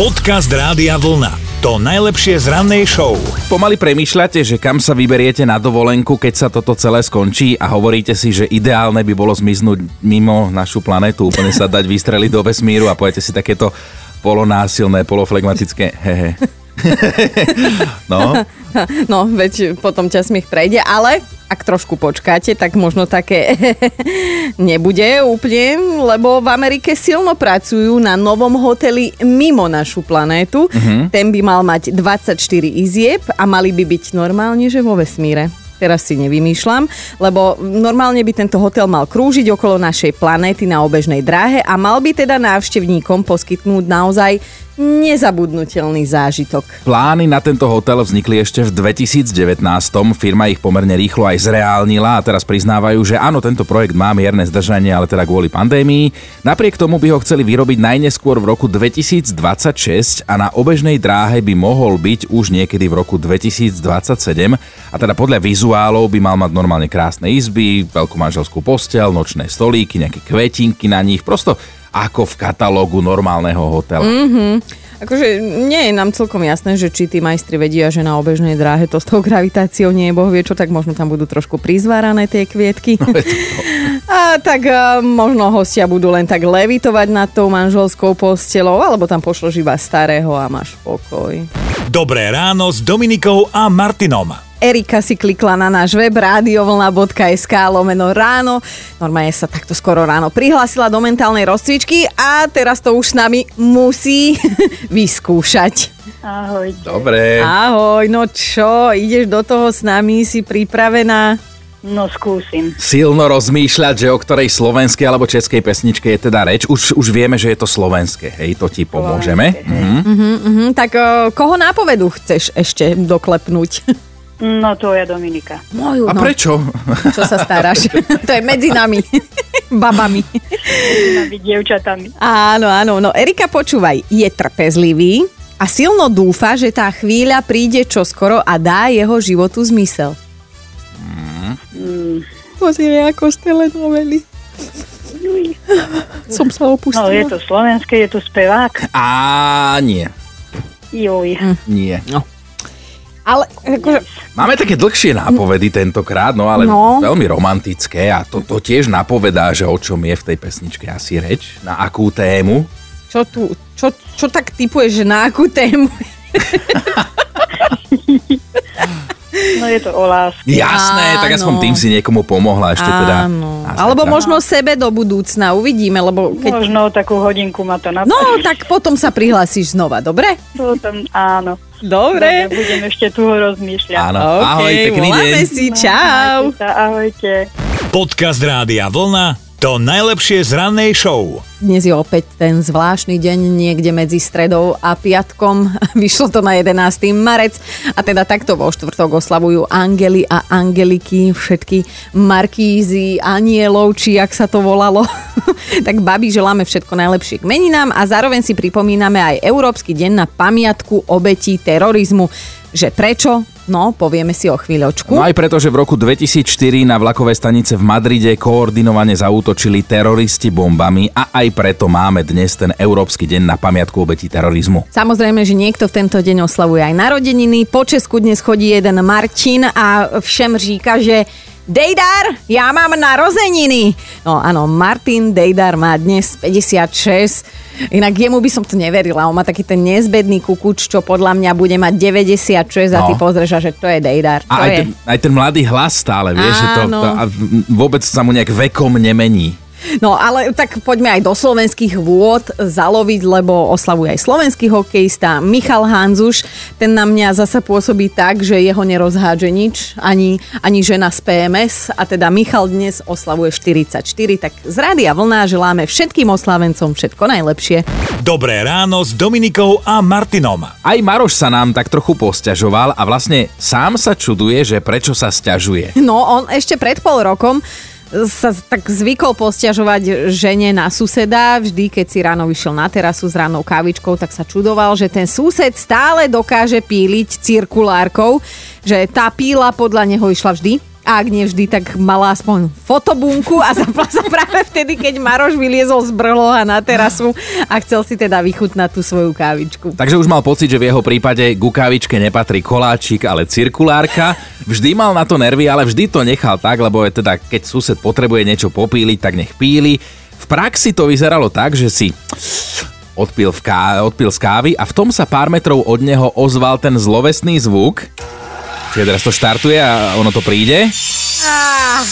Podcast Rádia Vlna. To najlepšie z rannej show. Pomaly premýšľate, že kam sa vyberiete na dovolenku, keď sa toto celé skončí a hovoríte si, že ideálne by bolo zmiznúť mimo našu planetu, úplne sa dať vystreliť do vesmíru a pojete si takéto polonásilné, poloflegmatické hehe. no. No, veď potom ťa smiech prejde, ale ak trošku počkáte, tak možno také nebude úplne, lebo v Amerike silno pracujú na novom hoteli mimo našu planétu. Uh-huh. Ten by mal mať 24 izieb a mali by byť normálne, že vo vesmíre teraz si nevymýšľam, lebo normálne by tento hotel mal krúžiť okolo našej planéty na obežnej dráhe a mal by teda návštevníkom poskytnúť naozaj nezabudnutelný zážitok. Plány na tento hotel vznikli ešte v 2019. Firma ich pomerne rýchlo aj zreálnila a teraz priznávajú, že áno, tento projekt má mierne zdržanie, ale teda kvôli pandémii. Napriek tomu by ho chceli vyrobiť najneskôr v roku 2026 a na obežnej dráhe by mohol byť už niekedy v roku 2027 a teda podľa vizuálov by mal mať normálne krásne izby, veľkú manželskú postel, nočné stolíky, nejaké kvetinky na nich, prosto ako v katalógu normálneho hotela. Mm-hmm. Akože nie je nám celkom jasné, že či tí majstri vedia, že na obežnej dráhe to s tou gravitáciou nie je boh vie čo, tak možno tam budú trošku prizvárané tie kvietky. No, a tak a, možno hostia budú len tak levitovať nad tou manželskou postelou, alebo tam pošlož iba starého a máš pokoj. Dobré ráno s Dominikou a Martinom. Erika si klikla na náš web radiovlna.sk lomeno ráno. Normálne sa takto skoro ráno prihlásila do mentálnej rozcvičky a teraz to už s nami musí vyskúšať. Ahoj. Dobre. Ahoj, no čo, ideš do toho s nami, si pripravená? No skúsim. Silno rozmýšľať, že o ktorej slovenskej alebo českej pesničke je teda reč. Už, už vieme, že je to slovenské, hej, to ti pomôžeme. Mhm. Uh-huh, uh-huh. Tak uh, koho nápovedu chceš ešte doklepnúť? No to je Dominika. Moju, A no. prečo? Čo sa staráš? to je medzi nami, babami. Medzi dievčatami. Áno, áno. No Erika, počúvaj, je trpezlivý a silno dúfa, že tá chvíľa príde čoskoro a dá jeho životu zmysel. Mm. Pozri, ako z telenovely. Som sa opustila. No je to slovenské, je to spevák. Á, nie. Joj. Nie. No. Ale akože, Máme také dlhšie nápovedy tentokrát, no ale No. veľmi romantické a to, to tiež napovedá, že o čom je v tej pesničke asi reč, na akú tému. čo tu, čo, čo tak typuješ, že na akú tému? No je to o láske. Jasné, tak aspoň Áno. tým si niekomu pomohla ešte teda. Áno. Alebo zajtra. možno sebe do budúcna, uvidíme, lebo keď... Možno takú hodinku ma to napadne. No, tak potom sa prihlásiš znova, dobre? Potom, áno. Dobre. Dobre, budem ešte tu rozmýšľať. Áno, OK, ahoj, pekný deň. si, čau. Ahojte. Podcast Rádia Vlna. To najlepšie z rannej show. Dnes je opäť ten zvláštny deň niekde medzi stredou a piatkom. Vyšlo to na 11. marec a teda takto vo štvrtok oslavujú angely a angeliky, všetky markízy, anielov, či jak sa to volalo. tak babi želáme všetko najlepšie k meninám a zároveň si pripomíname aj Európsky deň na pamiatku obetí terorizmu. Že prečo? No, povieme si o chvíľočku. No aj preto, že v roku 2004 na vlakové stanice v Madride koordinovane zaútočili teroristi bombami a aj preto máme dnes ten Európsky deň na pamiatku obetí terorizmu. Samozrejme, že niekto v tento deň oslavuje aj narodeniny. Po Česku dnes chodí jeden Martin a všem říka, že Dejdar, ja mám narozeniny. No áno, Martin Dejdar má dnes 56. Inak jemu by som to neverila. On má taký ten nezbedný kukuč, čo podľa mňa bude mať 96 a ty No. pozrieš, že to je Dejdar. A aj je. ten, aj ten mladý hlas stále, vieš, že to, to a vôbec sa mu nejak vekom nemení. No ale tak poďme aj do slovenských vôd zaloviť, lebo oslavuje aj slovenský hokejista Michal Hanzuš. Ten na mňa zasa pôsobí tak, že jeho nerozhádže nič, ani, ani žena z PMS. A teda Michal dnes oslavuje 44, tak z Rádia Vlna želáme všetkým oslavencom všetko najlepšie. Dobré ráno s Dominikou a Martinom. Aj Maroš sa nám tak trochu posťažoval a vlastne sám sa čuduje, že prečo sa sťažuje. No, on ešte pred pol rokom sa tak zvykol posťažovať žene na suseda. Vždy, keď si ráno vyšiel na terasu s ránou kávičkou, tak sa čudoval, že ten sused stále dokáže píliť cirkulárkou, že tá píla podľa neho išla vždy. A ak nie vždy, tak mala aspoň fotobunku a zapla sa práve vtedy, keď Maroš vyliezol z brloha na terasu a chcel si teda vychutnať tú svoju kávičku. Takže už mal pocit, že v jeho prípade ku kávičke nepatrí koláčik, ale cirkulárka. Vždy mal na to nervy, ale vždy to nechal tak, lebo je teda, keď sused potrebuje niečo popíliť, tak nech píli. V praxi to vyzeralo tak, že si odpil, v ká- odpil z kávy a v tom sa pár metrov od neho ozval ten zlovesný zvuk. Čiže teraz to štartuje a ono to príde. Ah,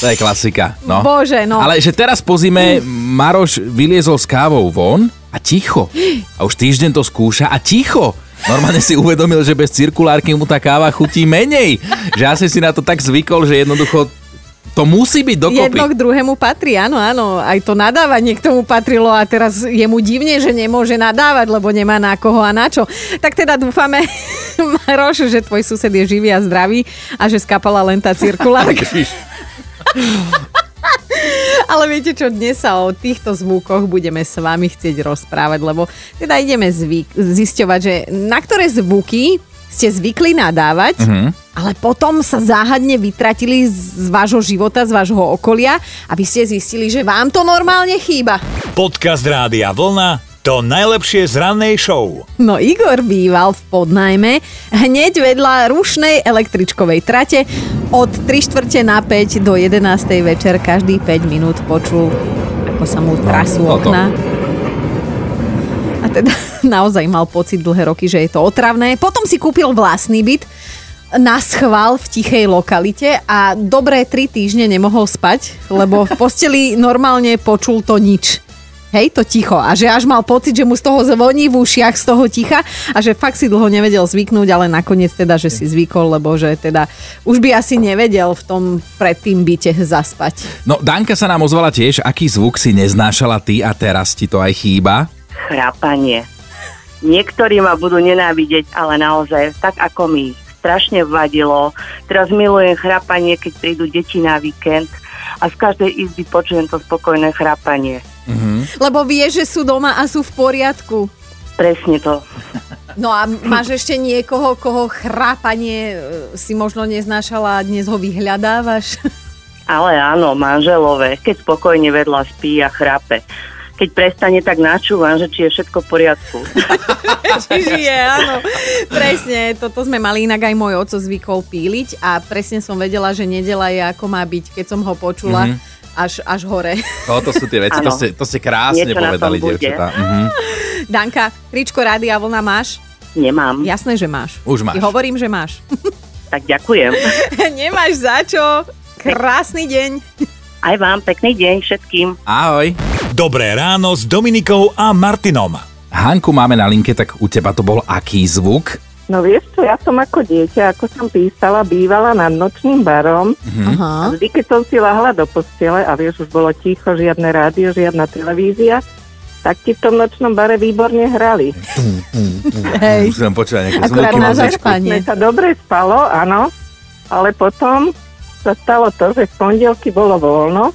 To je klasika. No. Bože, no. Ale že teraz po zime Maroš vyliezol s kávou von a ticho. A už týždeň to skúša a ticho. Normálne si uvedomil, že bez cirkulárky mu tá káva chutí menej. Že asi si na to tak zvykol, že jednoducho to musí byť dokopy. Jedno k druhému patrí, áno, áno. Aj to nadávanie k tomu patrilo a teraz je mu divne, že nemôže nadávať, lebo nemá na koho a na čo. Tak teda dúfame, Maroš, že tvoj sused je živý a zdravý a že skapala len tá cirkulárka. Ale viete čo, dnes sa o týchto zvukoch budeme s vami chcieť rozprávať, lebo teda ideme zvyk, zisťovať, že na ktoré zvuky ste zvykli nadávať, mm-hmm. ale potom sa záhadne vytratili z vášho života, z vášho okolia a vy ste zistili, že vám to normálne chýba. Podcast Rádia Vlna to najlepšie z rannej show. No Igor býval v Podnajme, hneď vedľa rušnej električkovej trate. Od 3 štvrte na 5 do 11. večer každý 5 minút počul, ako sa mu trasú toto. okna. A teda naozaj mal pocit dlhé roky, že je to otravné. Potom si kúpil vlastný byt na schvál v tichej lokalite a dobré tri týždne nemohol spať, lebo v posteli normálne počul to nič. Hej, to ticho. A že až mal pocit, že mu z toho zvoní v ušiach z toho ticha a že fakt si dlho nevedel zvyknúť, ale nakoniec teda, že si zvykol, lebo že teda už by asi nevedel v tom predtým byte zaspať. No, Danka sa nám ozvala tiež, aký zvuk si neznášala ty a teraz ti to aj chýba. Chrápanie. Niektorí ma budú nenávidieť, ale naozaj, tak ako mi strašne vadilo. Teraz milujem chrápanie, keď prídu deti na víkend a z každej izby počujem to spokojné chrápanie. Lebo vie, že sú doma a sú v poriadku. Presne to. No a máš ešte niekoho, koho chrápanie e, si možno neznášala a dnes ho vyhľadávaš? Ale áno, manželové, keď spokojne vedľa spí a chrápe. Keď prestane, tak načúvam, že či je všetko v poriadku. Či žije, áno. Presne, toto sme mali inak aj môj oco zvykol píliť a presne som vedela, že nedela je ako má byť, keď som ho počula Mhm. až, až hore. No, to sú tie veci, to ste, to ste krásne Niečo povedali, bude. dievčatá. Mhm. Danka, tričko Rádia Vlna máš? Nemám, Jasné, že máš. Už máš. Ti hovorím, že máš. tak ďakujem. Nemáš za čo. Krásny deň. Aj vám pekný deň všetkým. Ahoj. Dobré ráno s Dominikou a Martinom. Hanku máme na linke, tak u teba to bol aký zvuk? No vieš čo, ja som ako dieťa, ako som písala, bývala nad nočným barom. Aha. Vždy, keď som si lahla do postele a vieš, už bolo ticho, žiadne rádio, žiadna televízia, tak ti v tom nočnom bare výborne hrali. Hej. Musím počúvať nejaké Akurát zvuky. na zaspanie. sa dobre spalo, áno, ale potom sa stalo to, že v pondelky bolo voľno,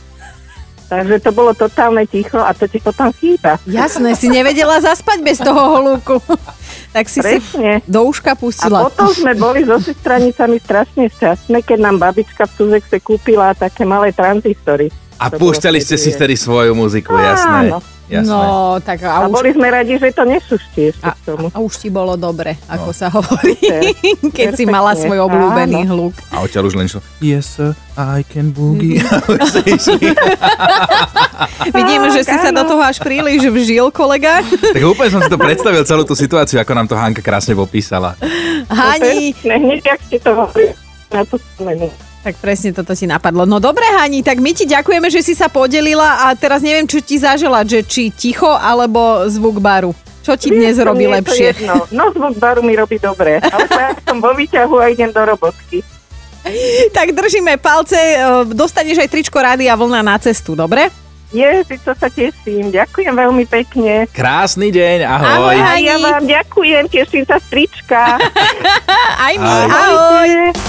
takže to bolo totálne ticho a to ti potom chýba. Jasné, si nevedela zaspať bez toho holúku. Tak si Presne. si do uška A pustila. potom sme boli so sestranicami strašne šťastné, keď nám babička v Tuzekse kúpila také malé tranzistory. A To púšťali ste si vtedy, svoju muziku, jasné. Áno. jasné. No, tak a, A už, boli sme radi, že to nešuští ešte a, k tomu. a už ti bolo dobre, ako sa hovorí, Per- keď si mala svoj obľúbený áno. hluk. A odtiaľ už len šlo, yes sir, I can boogie. Vidím, že si sa do toho až príliš vžil, kolega. tak úplne som si to predstavil, celú tú situáciu, ako nám to Hanka krásne popísala. Hani, hneď, ak ste to hovorili, na to spomenú. Tak presne toto ti napadlo. No dobre, Hani, tak my ti ďakujeme, že si sa podelila a teraz neviem, čo ti zaželať, že či ticho alebo zvuk baru. Čo ti dnes Vieš robí mne je to lepšie? jedno. No zvuk baru mi robí dobre, ale ja som vo výťahu a idem do robotky. Tak držíme palce, e, dostaneš aj tričko Rádia Vlna na cestu, dobre? Je, to sa teším. Ďakujem veľmi pekne. Krásny deň, ahoj. Ahoj, A Hani. ja vám ďakujem, teším sa z trička. Aj my, Ahoj. ahoj.